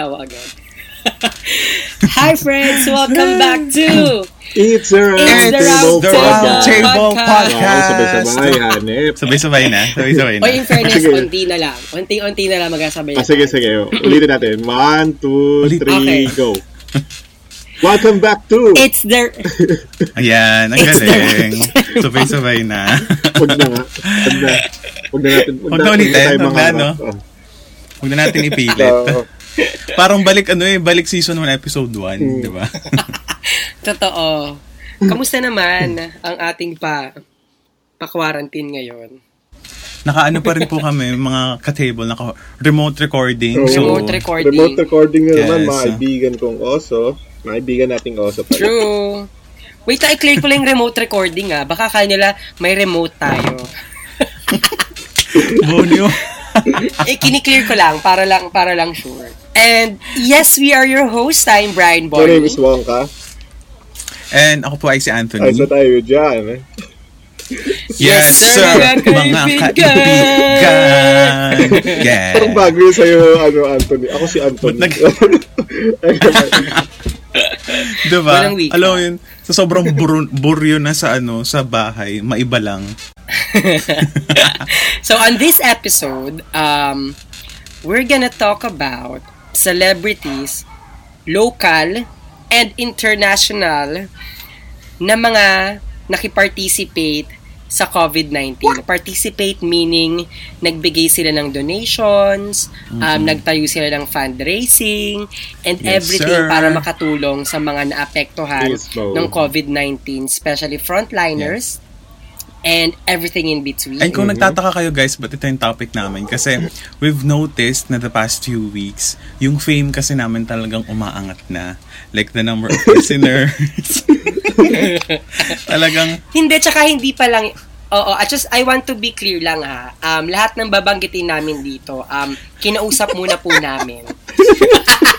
Tawa agad. Hi friends! Welcome back to It's the It's the Round Table Podcast. Podcast. sabay-sabay, hanip. Sabay-sabay na. Sabay-sabay na. O in fairness, Sige. unti na lang. Unti-unti na lang magkasabay. Ah, sige, sige. Ulitin natin. One, two, Ulit. three, Okay. go. Welcome back to... It's the... Ayan, ang It's galing. Sabay-sabay na. Huwag na nga. Huwag na. Huwag na natin. Huwag na ulitin, tayo huwag na, mangarap. no? Oh. Huwag na natin ipilit. Parang balik ano eh, balik season 1 episode 1, Hmm. di ba? Totoo. Kamusta naman ang ating pa pa-quarantine ngayon? Nakaano pa rin po kami, mga ka-table, naka remote recording. So, Remote recording. remote recording na naman, Yes. mga kaibigan kong oso. Mga kaibigan nating oso pala. True. Wait, i-clear ko lang yung remote recording ah. Baka kaya nila may remote tayo. bonyo. Eh, kiniklear ko lang para lang para lang sure. And yes, we are your host. I'm Brian My name Bonnie. is Wonka. And ako po ay si Anthony. Ay, sa tayo dyan. Eh. Yes, Yes, sir, sir, mga kaibigan. Yeah. Parang bago yun sa'yo, ano, Anthony. Ako si Anthony. Nag-. Diba? Alam mo yun, sa sobrang bur- buryo na sa ano, sa bahay, maiba lang. So on this episode, um, we're gonna talk about celebrities, local and international na mga nakiparticipate sa COVID-19. Participate meaning nagbigay sila ng donations, um, nagtayo sila ng fundraising, and Yes, everything sir. para makatulong sa mga naapektuhan Yes, ng COVID-19, especially frontliners and everything in between. And kung nagtataka kayo guys, ba't ito yung topic namin? Kasi we've noticed na the past few weeks, yung fame kasi namin talagang umaangat na. Like the number of listeners. talagang, Hindi, tsaka hindi pa lang, oo, at just, I want to be clear lang ha, um, lahat ng babanggitin namin dito, um, kinausap muna po namin.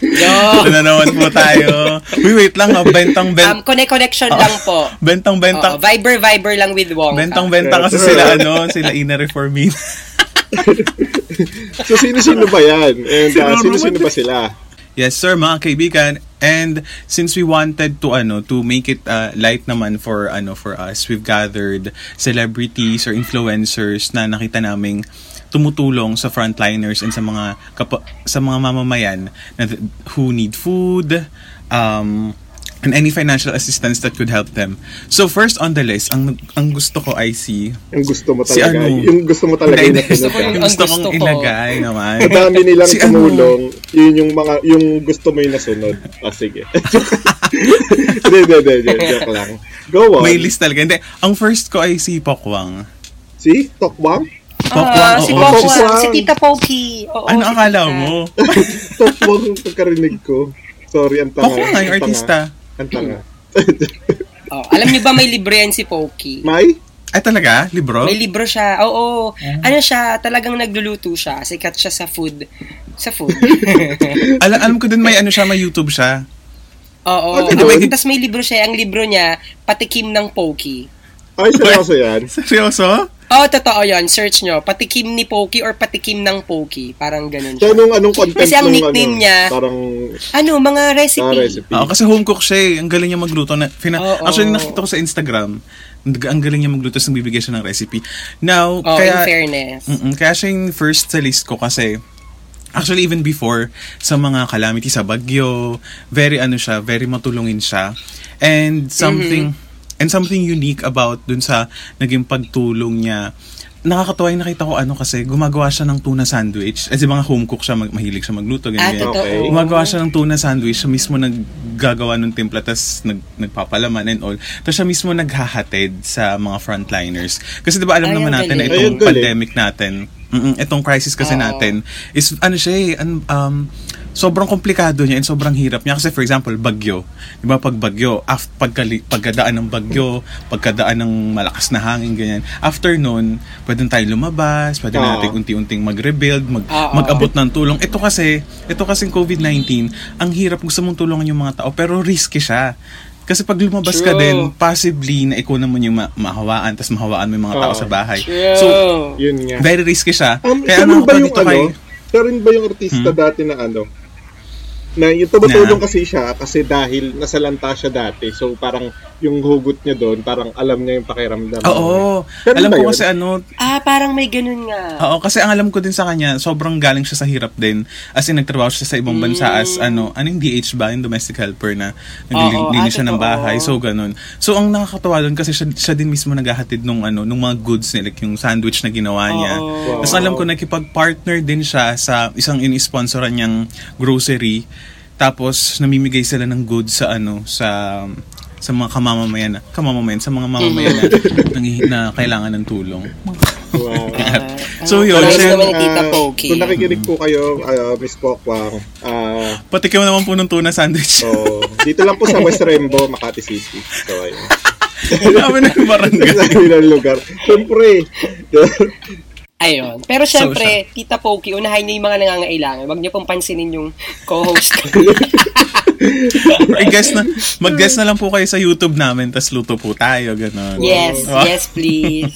Yo! na naman po tayo. Uy, wait lang ha, bentang Um, bent, connect connection lang po. bentang Oo, bentang, Viber, Viber lang with Wong. bentang benta kasi sila ano, sila Ina Reformin. So, sino-sino ba yan? And uh, Sino sino-sino ba sila? Yes, sir, mga kaibigan. And since we wanted to ano to make it uh, light naman for ano for us, we've gathered celebrities or influencers na nakita naming tumutulong sa frontliners and sa mga kapa- sa mga mamamayan na th- who need food um and any financial assistance that could help them. So first on the list, ang ang gusto ko ay si Yung gusto mo Si talaga. ano? Yung gusto mo talaga yung Gusto ko yung- gusto kong gusto ko. ilagay naman. Madami nilang Si ano? tumulong. Yun yung mga, yung gusto mo yung nasunod. Ah, sige. Hindi, hindi, hindi. Joke lang. Go on. May list talaga. Hindi, ang first ko ay si Pokwang. Si? Pokwang, Ah, si oo. Pokwang, Pokwang. si Tita Pokey. Oo, Ano si akala Tita. mo? Tokwang yung pagkarinig ko. Sorry, ang tanga. Pokwang nga yung artista. Ang tanga. Oh, alam niyo ba may libro yan si Pokey? May? Ay talaga? Libro? May libro siya. Oo. Ah. Ano siya, talagang nagluluto siya. Sikat siya sa food. Sa food. alam, alam ko din may ano siya, may YouTube siya. Oo. Ah, Ano, ganun? Tapos may libro siya. Ang libro niya, Patikim ng Pokey. Ay, seryoso yan. Seryoso? Oh, totoo yon Search nyo. Patikim ni Pokey or Patikim ng Pokey. Parang ganun So, siya. anong, anong content Kasi ang nickname ano, niya, Parang, Ano, mga recipe. ah, recipe. Oo, kasi home cook siya eh. Ang galing niya magluto. Na, fina- Oo. Actually, nakita ko sa Instagram. Ang ang galing niya magluto, tapos nagbibigay siya ng recipe. Now, Oh, in kaya, fairness. Mm-mm, kaya siya yung first sa list ko kasi Actually, even before, sa mga calamity sa Bagyo, very ano siya, very matulungin siya. And something, and something unique about dun sa naging pagtulong niya, nakakatawa yung nakita ko ano kasi, gumagawa siya ng tuna sandwich. Kasi mga home cook siya, mag- mahilig siya magluto, Ah, ganyan. totoo. Okay. Gumagawa siya ng tuna sandwich, siya mismo naggagawa ng timpla, tapos nag, nagpapalaman and all. Tapos siya mismo naghahatid sa mga frontliners. Kasi di ba alam Ay, naman natin na galing. Ay, itong galing. pandemic natin, mm itong crisis kasi Oo. natin, is ano siya eh, an- um, sobrang komplikado niya and sobrang hirap niya. Kasi for example, bagyo. Di ba pag bagyo, af, pagkali, pagkadaan ng bagyo, pagkadaan ng malakas na hangin, ganyan. After nun, pwede tayo lumabas, pwede Oo. natin unti-unting mag-rebuild, mag, Oo. mag-abot ng tulong. Ito kasi, ito kasing COVID-19, ang hirap gusto mong tulungan yung mga tao, pero risky siya. Kasi pag lumabas ka True. din, possibly na ikaw naman yung ma- mahawaan, tapos mahawaan mo yung mga tao Oo. sa bahay. True. So, Yun nga. very risky siya. Um, Kaya ano ba ba yung dito ano? kay... siya rin ba yung artista Hmm? dati na ano? Na yung tumutulong kasi siya kasi dahil nasalanta siya dati. So parang yung hugot niya doon, parang alam niya yung pakiramdam. Oo. Ganun alam ba ko yun? kasi ano, Ah, parang may ganun nga. Oo, kasi ang alam ko din sa kanya, sobrang galing siya sa hirap din. As in, nagtrabaho siya sa ibang bansa as, ano, anong DH ba? Yung domestic helper na Oo, naglilinis ah, siya ng bahay. So, ganun. So, ang nakakatawa doon kasi siya, siya din mismo naghahatid nung, ano, nung mga goods niya, like yung sandwich na ginawa niya. Oo. Tapos alam ko, nakipag-partner din siya sa isang ini-sponsoran niyang grocery. Tapos, namimigay sila ng goods sa, ano, sa sa mga kamamamayan na, kamamamayan, sa mga mamamayan na, nangi- na kailangan ng tulong. Wow. So, yun, Nice siya- naman ni Tita Pokey. Kung nakikinig po kayo, uh, Miss Pokwang, ah, Patikim naman po ng tuna sandwich. so, dito lang po sa West Rembo, Makati City. So, ayun. Sabi na yung barangay. Sabi ng lugar. Siyempre, Ayun. Pero syempre, Tita Pokey, unahin niyo yung mga nangangailangan. Huwag niyo pong pansinin yung co-host ko. I-guess na, mag-guess na lang po kayo sa YouTube namin, tas luto po tayo, gano'n. yes, Wow. yes, please.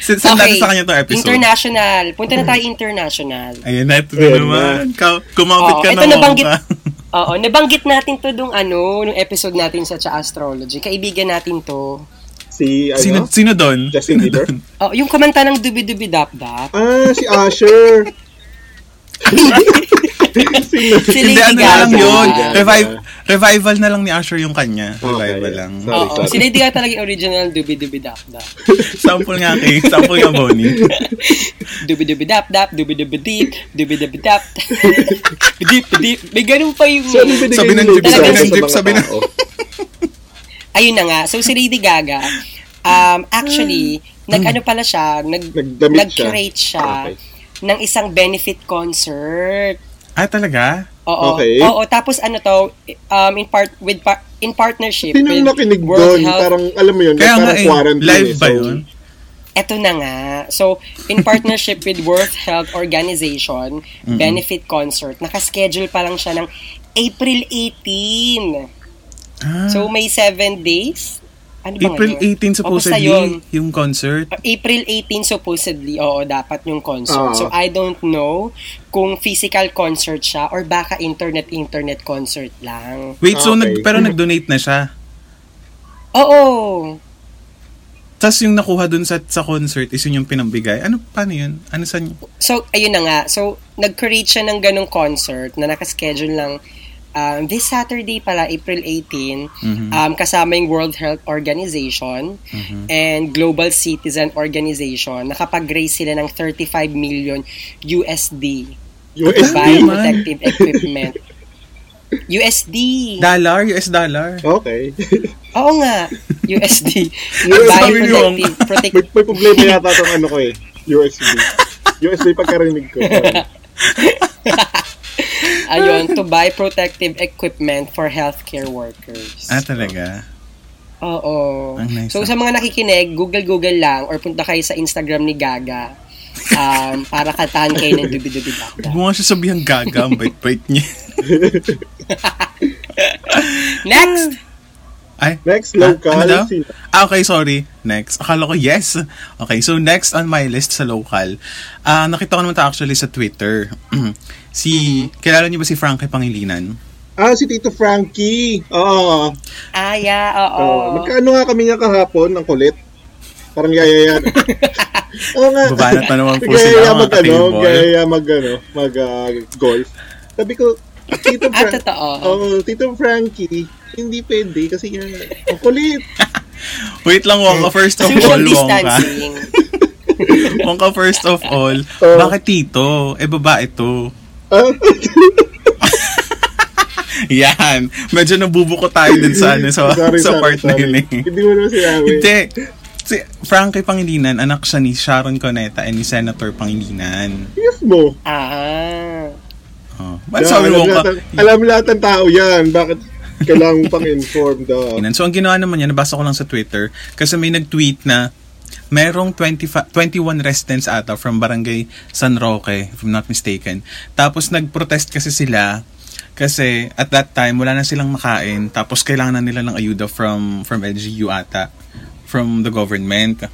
S- Send natin sa kanya itong episode. International. Punta na tayo international. Ayun na, ito na Ayun naman. Ka- kumapit Oo, ka ito na nabanggit, ka. oo, nabanggit natin to dung ano, nung episode natin sa Cha Astrology. Kaibigan natin to. Si, ano? Sino, sino doon? Justin Sino Bieber? Oh, yung kumanta ng dubi-dubi dap-dap. Ah, si Asher. Sino? Si Hindi, Lady ano na lang yun. Revive, revival na lang ni Asher yung kanya. Revival Okay. lang. Sorry, Oo, sorry. si Lady Gaga talaga yung original dubi-dubi dap-dap. Sample nga kay, sample nga Bonnie. dubi-dubi dap-dap, dubi-dubi deep, dubi-dubi dap. Deep, deep. May ganun pa yung... Sabi ng Lady jeep, Gaga sabi ng sa jeep, mga sabi ng- tao? Ayun na nga. So, si Lady Gaga, um, actually, nag-ano pala siya, nag, Nagdamit siya. nag-create siya Okay. ng isang benefit concert. Ah, talaga? Oo. Okay. Oo, tapos ano to, um, in part, with par- in partnership Sino with nakinig World doon? Health Parang, alam mo yun, Kaya nga parang eh, quarantine. live eh. ba So, yun? Eto na nga. So, in partnership with World Health Organization, benefit concert, nakaschedule pa lang siya ng April 18. Ah, So, may 7 days. Ano ba April ngayon? 18 O, basta supposedly yun. yung concert. April 18 supposedly, oo, dapat yung concert. Ah. So, I don't know kung physical concert siya or baka internet-internet concert lang. Wait, so Okay. nag, pero nag-donate na siya. Oo. Tapos yung nakuha dun sa, sa concert is yun yung pinambigay. Ano, paano yun? Ano sa So, ayun na nga. So, nag-create siya ng ganong concert na nakaschedule lang um, this Saturday pala, April 18, Mhm. um, kasama yung World Health Organization and Global Citizen Organization. Nakapag-raise sila ng 35 million USD USD? protective equipment. USD. Dollar? US dollar? Okay. Oo nga. USD. Yes, buy sabi niyo. protective, protect, may, may problema yata itong ano ko eh. USB. USB pagkarinig ko. Ayun, to buy protective equipment for healthcare workers. Ah, talaga? Oo. Ang nice, so, ah. sa mga nakikinig, Google-Google lang or punta kayo sa Instagram ni Gaga um, para katahan kayo ng dubi-dubi dakda. Huwag mo nga siya sabihang gaga, ang bait-bait niya. Next! Ay, Next, Ah, local. ano daw? Ah, okay, sorry. Next. Akala ko yes. Okay, so next on my list sa local. Ah, nakita ko naman ito actually sa Twitter. si, kilala niyo ba si Frankie Pangilinan? Ah, si Tito Frankie. Oo. Ah, yeah, oo. Oh, magkaano nga kami niya kahapon ng kulit? Parang yayaya. Oo nga. Babanat na naman po Gaya sila mga mag ano, ka-table. gaya mag ano, mag ah, golf. Sabi ko, Tito Ah, Frankie. totoo. Oo, Tito Frankie, hindi pwede kasi yan, ang kulit. Wait lang, Wongka. First of all, Wongka. Wongka, first of all, Oh. bakit tito? Eh, babae to. Ah, Yan. Medyo nabubuko tayo din sa, ano, sa, sorry, sa sorry, part na sorry. yun eh. Hindi mo naman sinabi. Hindi. Si Frankie Pangilinan, anak siya ni Sharon Coneta and ni Senator Pangilinan. Yes mo. ah. Oh. Ba't Yeah, sabi alam, mo ka? alam lahat ng tao yan. Bakit kailangan pang inform daw? So, ang ginawa naman niya, nabasa ko lang sa Twitter, kasi may nag-tweet na merong 25, 21 residents ata from Barangay San Roque, if I'm not mistaken. Tapos nag-protest kasi sila kasi at that time wala na silang makain tapos kailangan na nila ng ayuda from from LGU ata from the government.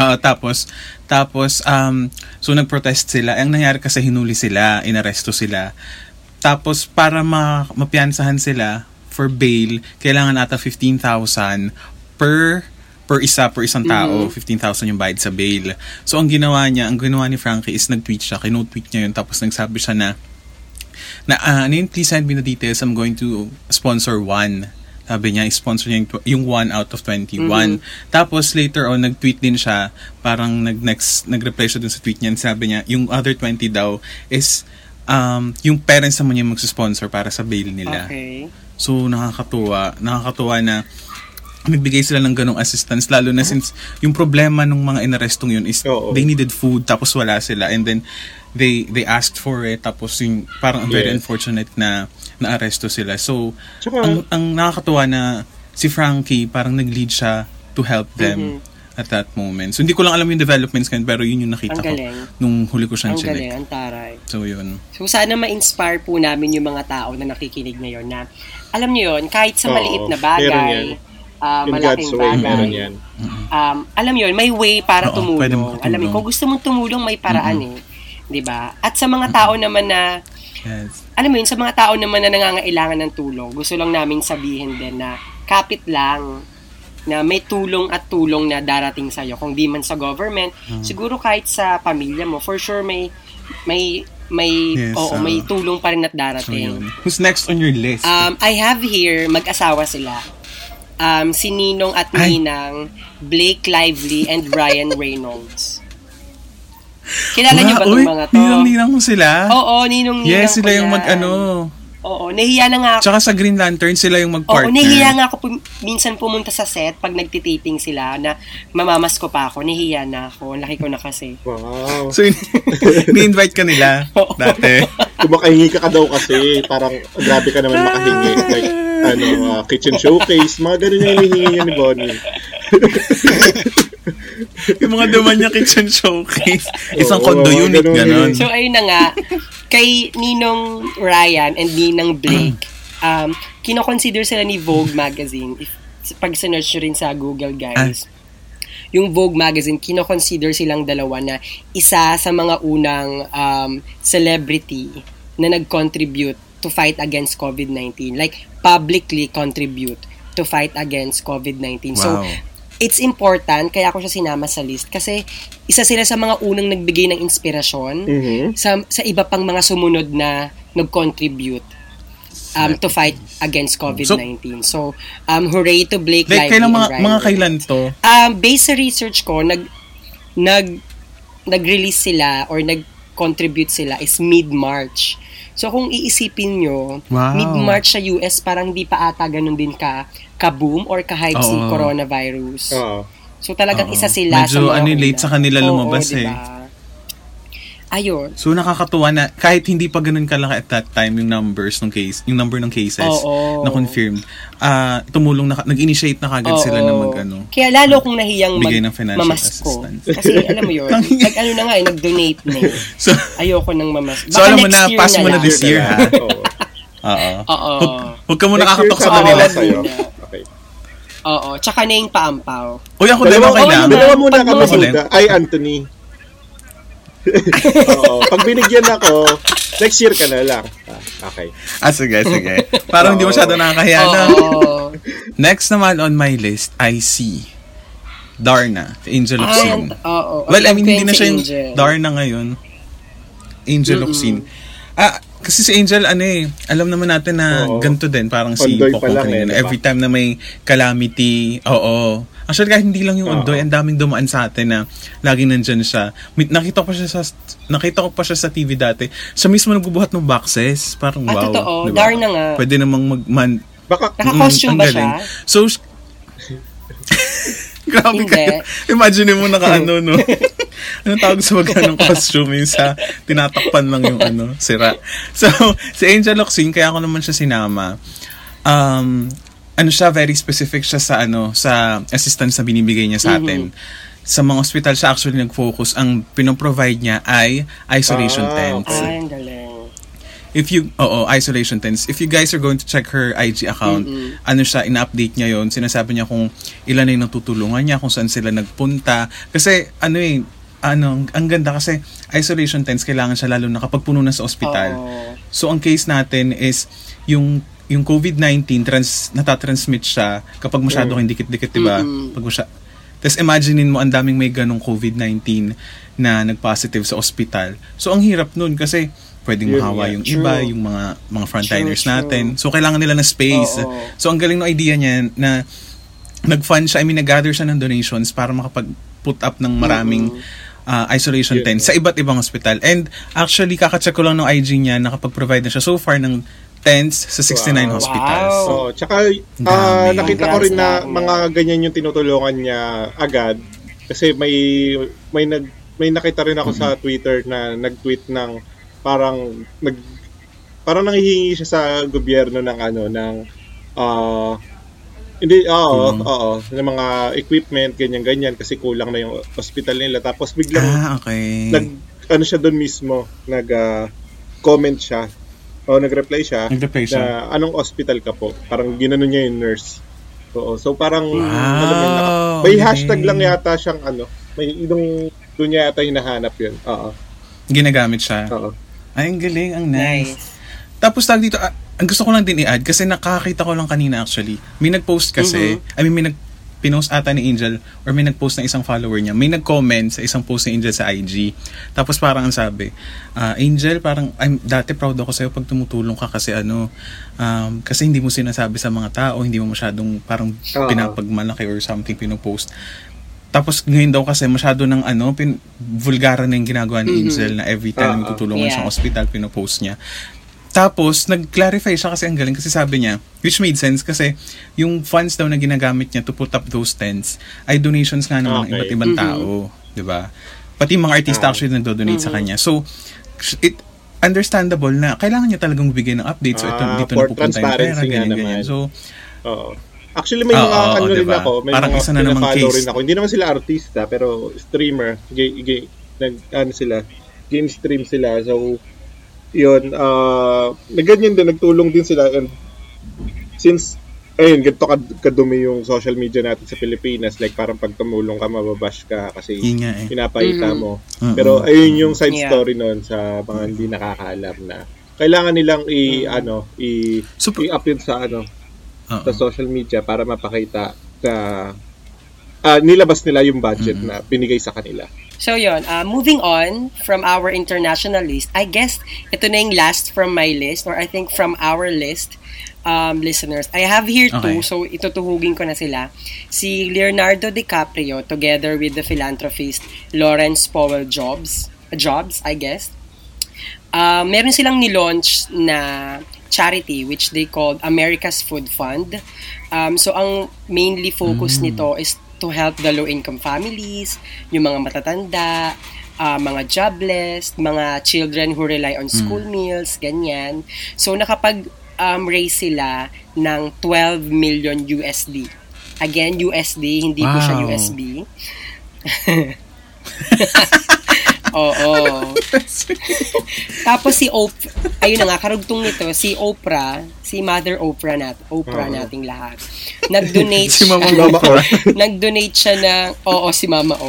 Oo, tapos, tapos, um, so nag-protest sila. Ang nangyari kasi hinuli sila, inaresto sila. Tapos, para ma mapiansahan sila for bail, kailangan ata 15,000 per per isa, per isang tao, 15,000 yung bayad sa bail. So, ang ginawa niya, ang ginawa ni Frankie is nag-tweet siya, kino-tweet niya yun, tapos nagsabi siya na, na, uh, ano yun, please send me the details, I'm going to sponsor one. Sabi niya, sponsor niya yung, tw- yung one out of 21. Tapos later on, nag-tweet din siya, parang nag-next, nag-reply siya dun sa tweet niya, sabi niya, yung other 20 daw is um, yung parents naman yung magsusponsor para sa bail nila. Okay. So, nakakatuwa. Nakakatuwa na nagbigay sila ng ganong assistance lalo na since yung problema ng mga inarestong yun is Oo. they needed food tapos wala sila and then they they asked for it tapos yung parang very Yes. unfortunate na naaresto sila so Tsaka- ang, ang nakakatuwa na si Frankie parang nag-lead siya to help them at that moment. So hindi ko lang alam yung developments ngayon pero yun yung nakita Ang ko nung huli ko siyang Ang galing, ang taray. so yun. So sana ma-inspire po namin yung mga tao na nakikinig ngayon na alam niyo yon kahit sa Oo, maliit na bagay, In malaking God's way, meron bagay, yan. um, alam niyo yun, may way para Oo, pwede tumulong. Alam niyo, kung gusto mong tumulong, may paraan eh. 'Di ba? At sa mga tao naman na yes. alam mo yun, sa mga tao naman na nangangailangan ng tulong, gusto lang namin sabihin din na kapit lang na may tulong at tulong na darating sa'yo. Kung di man sa government, Hmm. siguro kahit sa pamilya mo, for sure may may may Yes, oo, ah. may tulong pa rin at so darating. yun who's next on your list Um, I have here, mag-asawa sila. Um, si Ninong at Ay. Ninang, Blake Lively and Ryan Reynolds. Kilala niyo ba uy, mga to? ninang-ninang mo sila Oo, Ninong Ninang Yes, sila yung yan. mag-ano. Oo, nahiya na nga ako. Tsaka sa Green Lantern, sila yung Oo, mag-partner. nahiya nga ako pum- minsan pumunta sa set pag nagtitaping sila na mamamas ko pa ako. Nahiya na ako. Ang laki ko na kasi. Wow. So, ni-invite ka nila Oo. dati. Kumakahingi ka ka daw kasi, parang grabe ka naman makahingi. Like, ano, ah, kitchen showcase, mga ganun yung hinihingi niya ni Bonnie. yung mga duman niya kitchen showcase. Isang condo unit, ganun ganon. So, ayun na nga. Kay Ninong Ryan and Ninang Blake, um, kinoconsider sila ni Vogue Magazine. If, pag sinerch nyo rin sa Google, guys. Yung Vogue Magazine, kinoconsider silang dalawa na isa sa mga unang um, celebrity na nag-contribute to fight against COVID-19. Like, publicly contribute to fight against COVID-19. So, Wow. It's important, kaya ako siya sinama sa list, kasi isa sila sa mga unang nagbigay ng inspirasyon Mhm. sa, sa iba pang mga sumunod na nag-contribute um, to fight against COVID-19. So, um, hooray to Blake Like, Lively kailan mga, mga kailan to? Um, based sa research ko, nag, nag, nag-release sila or nag-contribute sila is mid-March. So, kung iisipin nyo, Wow. mid-March sa US, parang di pa ata ganun din ka, ka-boom or ka-hype si Oo. coronavirus. Oo. So, talagang Oo. isa sila sa Medyo mga ano, late sa kanila Oo, lumabas diba? eh. Ayun. So, nakakatuwa na kahit hindi pa ganun kalaki at that time yung numbers ng case, yung number ng cases Oo. na confirmed, ah tumulong na, nag-initiate na kagad sila na Oo. mag ano. Kaya lalo kong nahiyang mag ng financial mamasko. assistance. Kasi alam mo yun, nag ano na nga eh, nag-donate na eh. So, Ayoko nang mamasko. So, alam mo na, pass mo na lang. this year, ha? Oo. oo. Oo. Huwag, ka muna kakatok sa ka kanila. Okay. Oo. Tsaka na yung paampaw. Uy, ako din, Dalawa, okay lang. Oo, dalawa muna kami. Ay, Anthony. Oo. Pag binigyan ako, next year ka na lang. Ah, okay. Ah, sige, sige. Parang hindi Oo. masyado nakakahiya na. Oo. Next naman on my list, I see Darna, the Angel of Sin. oo. Well, I mean, hindi na si siya yung Angel. Darna ngayon. Angel of Sin. Ah, kasi si Angel, ano eh, alam naman natin na Oo. ganito din, parang si Ondoy pa Poco lang eh, kanina. diba? Every time na may calamity, oo. Actually, kahit hindi lang yung. Ondoy, ang daming dumaan sa atin na laging nandyan siya. May- Nakita ko pa siya sa nakita ko pa siya sa TV dati. Siya mismo nagbubuhat ng boxes. Parang Ah, wow. totoo. diba? Darna nga. Pwede namang magman, Baka, Naka-costume Mm, ba ang siya? So, sh- Grabe Hindi. kayo. Imagine mo naka ano, no? Anong tawag sa mga ganong costume? Yung sa tinatakpan lang yung ano, sira. So, si Angel Locsin, kaya ako naman siya sinama. Um, ano siya, very specific siya sa ano, sa assistance na binibigay niya sa atin. Sa mga hospital siya actually nag-focus. Ang pinoprovide niya ay isolation Ah, tents. okay. Ay, ang galing. if you, oo, isolation tents. If you guys are going to check her IG account, ano siya, ina-update niya yon Sinasabi niya kung ilan na yung natutulungan niya, kung saan sila nagpunta. Kasi, ano eh, ano, ang ganda kasi isolation tents kailangan siya lalo na kapag puno na sa ospital. Oo. So ang case natin is yung yung COVID-19 trans natatransmit siya kapag masyado kang dikit-dikit, 'di ba? Pag masya Tapos imaginein mo ang daming may ganong COVID-19 na nag-positive sa ospital. So ang hirap nun kasi pwedeng mahawa yung true. iba, yung mga mga frontliners True, true. natin. So kailangan nila ng space. Oo. So ang galing ng idea niya na nag-fund siya, I mean, nag-gather siya ng donations para makapag-put up ng maraming uh, isolation Yun tents sa iba't ibang hospital. And actually, kakacheck ko lang ng IG niya, nakapag-provide na siya so far ng tents sa 69 Wow. hospitals. Wow. So, tsaka Ang ah, dami. nakita ko rin na mga ganyan yung tinutulungan niya agad kasi may may nag may nakita rin ako sa Twitter na nag-tweet ng parang nag parang nanghihingi siya sa gobyerno ng ano ng ah hindi oo Tulong. oo ng mga equipment ganyan ganyan kasi kulang na yung hospital nila tapos biglang Ah, okay. nag ano siya doon mismo nag ah, comment siya o nag-reply siya Nag-reply siya. na anong hospital ka po parang ginano niya yung nurse Oo, so parang Wow, alam mo yun, naka- may galing. hashtag lang yata siyang ano may yung doon niya yata hinahanap yun oo Ginagamit siya. oo Ay, ang galing. Ang nice. Nice. Tapos tag dito, ah, ang gusto ko lang din i-add kasi nakakita ko lang kanina actually. May nag-post kasi, I mean may nag pinost ata ni Angel or may nag-post ng isang follower niya. May nag-comment sa isang post ni Angel sa IG. Tapos parang ang sabi, ah, Angel, parang I'm, dati proud ako sa'yo pag tumutulong ka kasi ano, um, kasi hindi mo sinasabi sa mga tao, hindi mo masyadong parang Oo. pinapagmalaki or something pinopost. Tapos ngayon daw kasi masyado ng ano, pin, vulgara na yung ginagawa ni Angel na every time Oo. tutulungan Yeah. sa hospital, pinopost niya. Tapos, nag-clarify siya kasi ang galing kasi sabi niya, which made sense kasi yung funds daw na ginagamit niya to put up those tents ay donations nga naman ng Okay. iba't ibang tao. di ba Pati yung mga artista Ah. actually nagdo-donate sa kanya. So, it understandable na kailangan niya talagang bigay ng update. So, ito, Ah, dito na pupunta yung pera, ganyan, naman. ganyan. So, oo Actually, may mga oo, ano rin diba? ako, may Parang mga isa na namang case. rin ako. Hindi naman sila artista, pero streamer, gay, gay, nag, ano sila, game stream sila. So, yun, uh, na ganyan din, nagtulong din sila. And since, ayun, ganito kad- kadumi yung social media natin sa Pilipinas, like parang pag tumulong ka, mababash ka kasi yun nga eh. pinapakita Mhm. mo. Mm-mm. Pero ayun yung side Yeah. story noon sa mga hindi nakakaalam na kailangan nilang i ano i So, i-up yun sa ano Oo. sa social media para mapakita na ah, nilabas nila yung budget na binigay sa kanila. So yun, uh, moving on from our international list, I guess ito na yung last from my list or I think from our list um, listeners. I have here two, Okay. so itutuhugin ko na sila. Si Leonardo DiCaprio together with the philanthropist Lawrence Powell Jobs, Jobs, I guess. Uh, meron silang nilaunch na charity which they called America's Food Fund. Um, so ang mainly focus nito is to help the low-income families, yung mga matatanda, ah, mga jobless, mga children who rely on school meals, ganyan. So nakapag um, raise sila ng 12 million USD. Again, USD, hindi po siya Wow. USB. Oo. Tapos si Oprah, ayun na nga, karugtong nito, si Oprah, si Mother Oprah nat, Oprah Oo. nating lahat. Nag-donate Si Mama siya. Mama. Nag-donate siya ng, oo, si Mama O.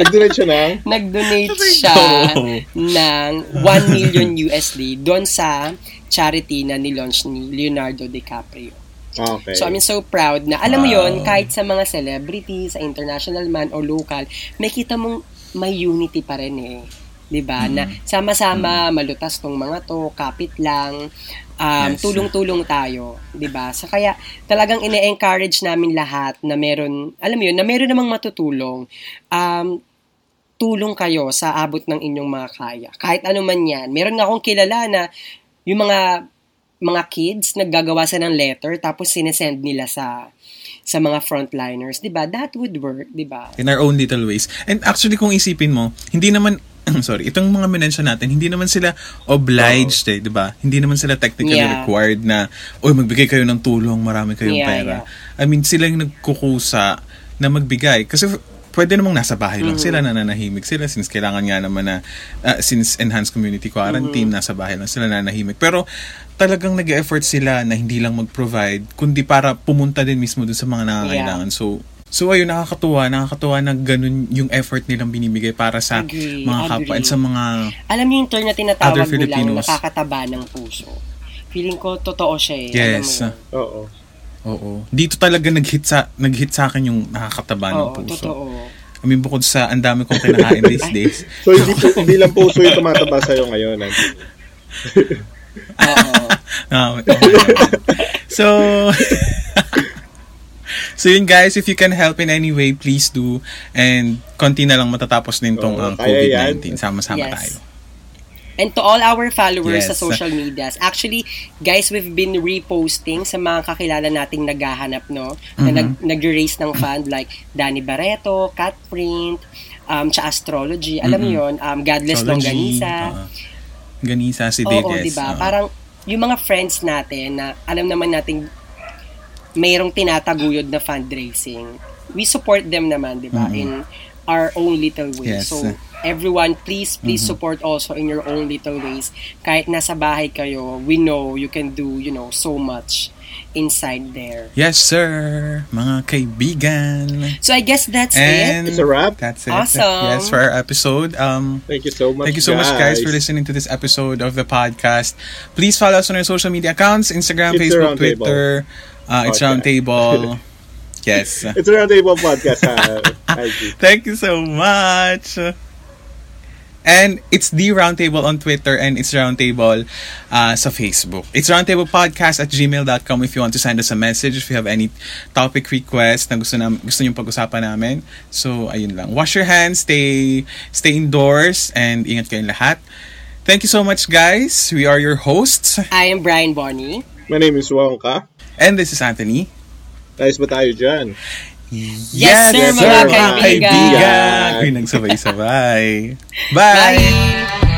Nag-donate siya ng Nag-donate siya ng 1 million USD doon sa charity na nilaunch ni Leonardo DiCaprio. Okay. So I'm so proud na alam mo Wow. yon kahit sa mga celebrities, sa international man o local, may kita mong may unity pa rin eh. 'Di ba? Na sama-sama malutas tong mga to, kapit lang, um, Yes. tulong-tulong tayo, 'di ba? Sa kaya talagang ine-encourage namin lahat na meron, alam mo yun, na meron namang matutulong. Um, tulong kayo sa abot ng inyong mga kaya. Kahit ano man yan. Meron nga akong kilala na yung mga mga kids naggagawa sa ng letter tapos sinesend nila sa sa mga frontliners, 'di ba? That would work, 'di ba? in our own little ways. And actually, kung isipin mo, hindi naman, sorry, itong mga minensyon natin, hindi naman sila obliged eh, di ba? Hindi naman sila technically Yeah. required na, oy, magbigay kayo ng tulong, marami kayong Yeah, pera. yeah. I mean, sila yung nagkukusa na magbigay. Kasi pwede namang nasa bahay lang Mm. sila, nananahimik sila since kailangan nga naman na, ah, since enhanced community quarantine, Mm. nasa bahay lang sila nananahimik. Pero talagang nag-effort sila na hindi lang mag-provide, kundi para pumunta din mismo dun sa mga nangangailangan. So, So ayun, nakakatuwa, nakakatuwa na ganun yung effort nilang binibigay para sa Agree, mga kapwa at sa mga Alam niyo yung term na tinatawag mo lang, Filipinos. nakakataba ng puso. Feeling ko, totoo siya eh. Yes. Alam mo yun. Oo. Oo. Dito talaga nag-hit sa nag-hit sa akin yung nakakataba ng Oo, puso. totoo. I mean, bukod sa ang dami kong kinakain these days. So, hindi, po, hindi lang puso yung tumataba sa'yo ngayon. ah. Oo. Ah, okay. so, so yun guys, if you can help in any way, please do. And konti na lang matatapos din tong ang kaya COVID-19. Sama-sama Yes. tayo. And to all our followers Yes. sa social medias, actually, guys, we've been reposting sa mga kakilala nating naghahanap, no? Na Mhm. nag, nag-raise ng fund like Danny Barreto, Cat Print, um, cha Astrology. Alam mo Mhm. yun, um, Godless Astrology, Longganisa. ah, Ganisa, si Oo, Dedes. di ba? ah. Parang yung mga friends natin na alam naman nating mayroong tinataguyod na fundraising, we support them naman, di ba? Mhm. In our own little way. Yes. So, everyone, please, please Mhm. support also in your own little ways. Kahit nasa bahay kayo, we know you can do, you know, so much inside there. Yes, sir. Mga kaibigan. So, I guess that's And it. It's a wrap. that's it. Awesome. Yes, for our episode. Um, Thank you so much, Thank you so much, guys, for listening to this episode of the podcast. Please follow us on our social media accounts Instagram, It's Facebook. Twitter. Uh, it's. Roundtable. yes. It's a Roundtable Podcast. IG. Thank you so much. And it's the Roundtable on Twitter and it's Roundtable uh, sa Facebook. It's roundtablepodcast at gmail.com if you want to send us a message, if you have any topic request na gusto, na, gusto nyo pag-usapan namin. So, ayun lang. Wash your hands, stay, stay indoors, and ingat kayong lahat. Thank you so much, guys. We are your hosts. I am Brian Bonnie. My name is Wongka. And this is Anthony. Nice ba tayo dyan? Yes, sir, mga kaibigan. kaibigan. Uy, nagsabay-sabay. Bye! Bye!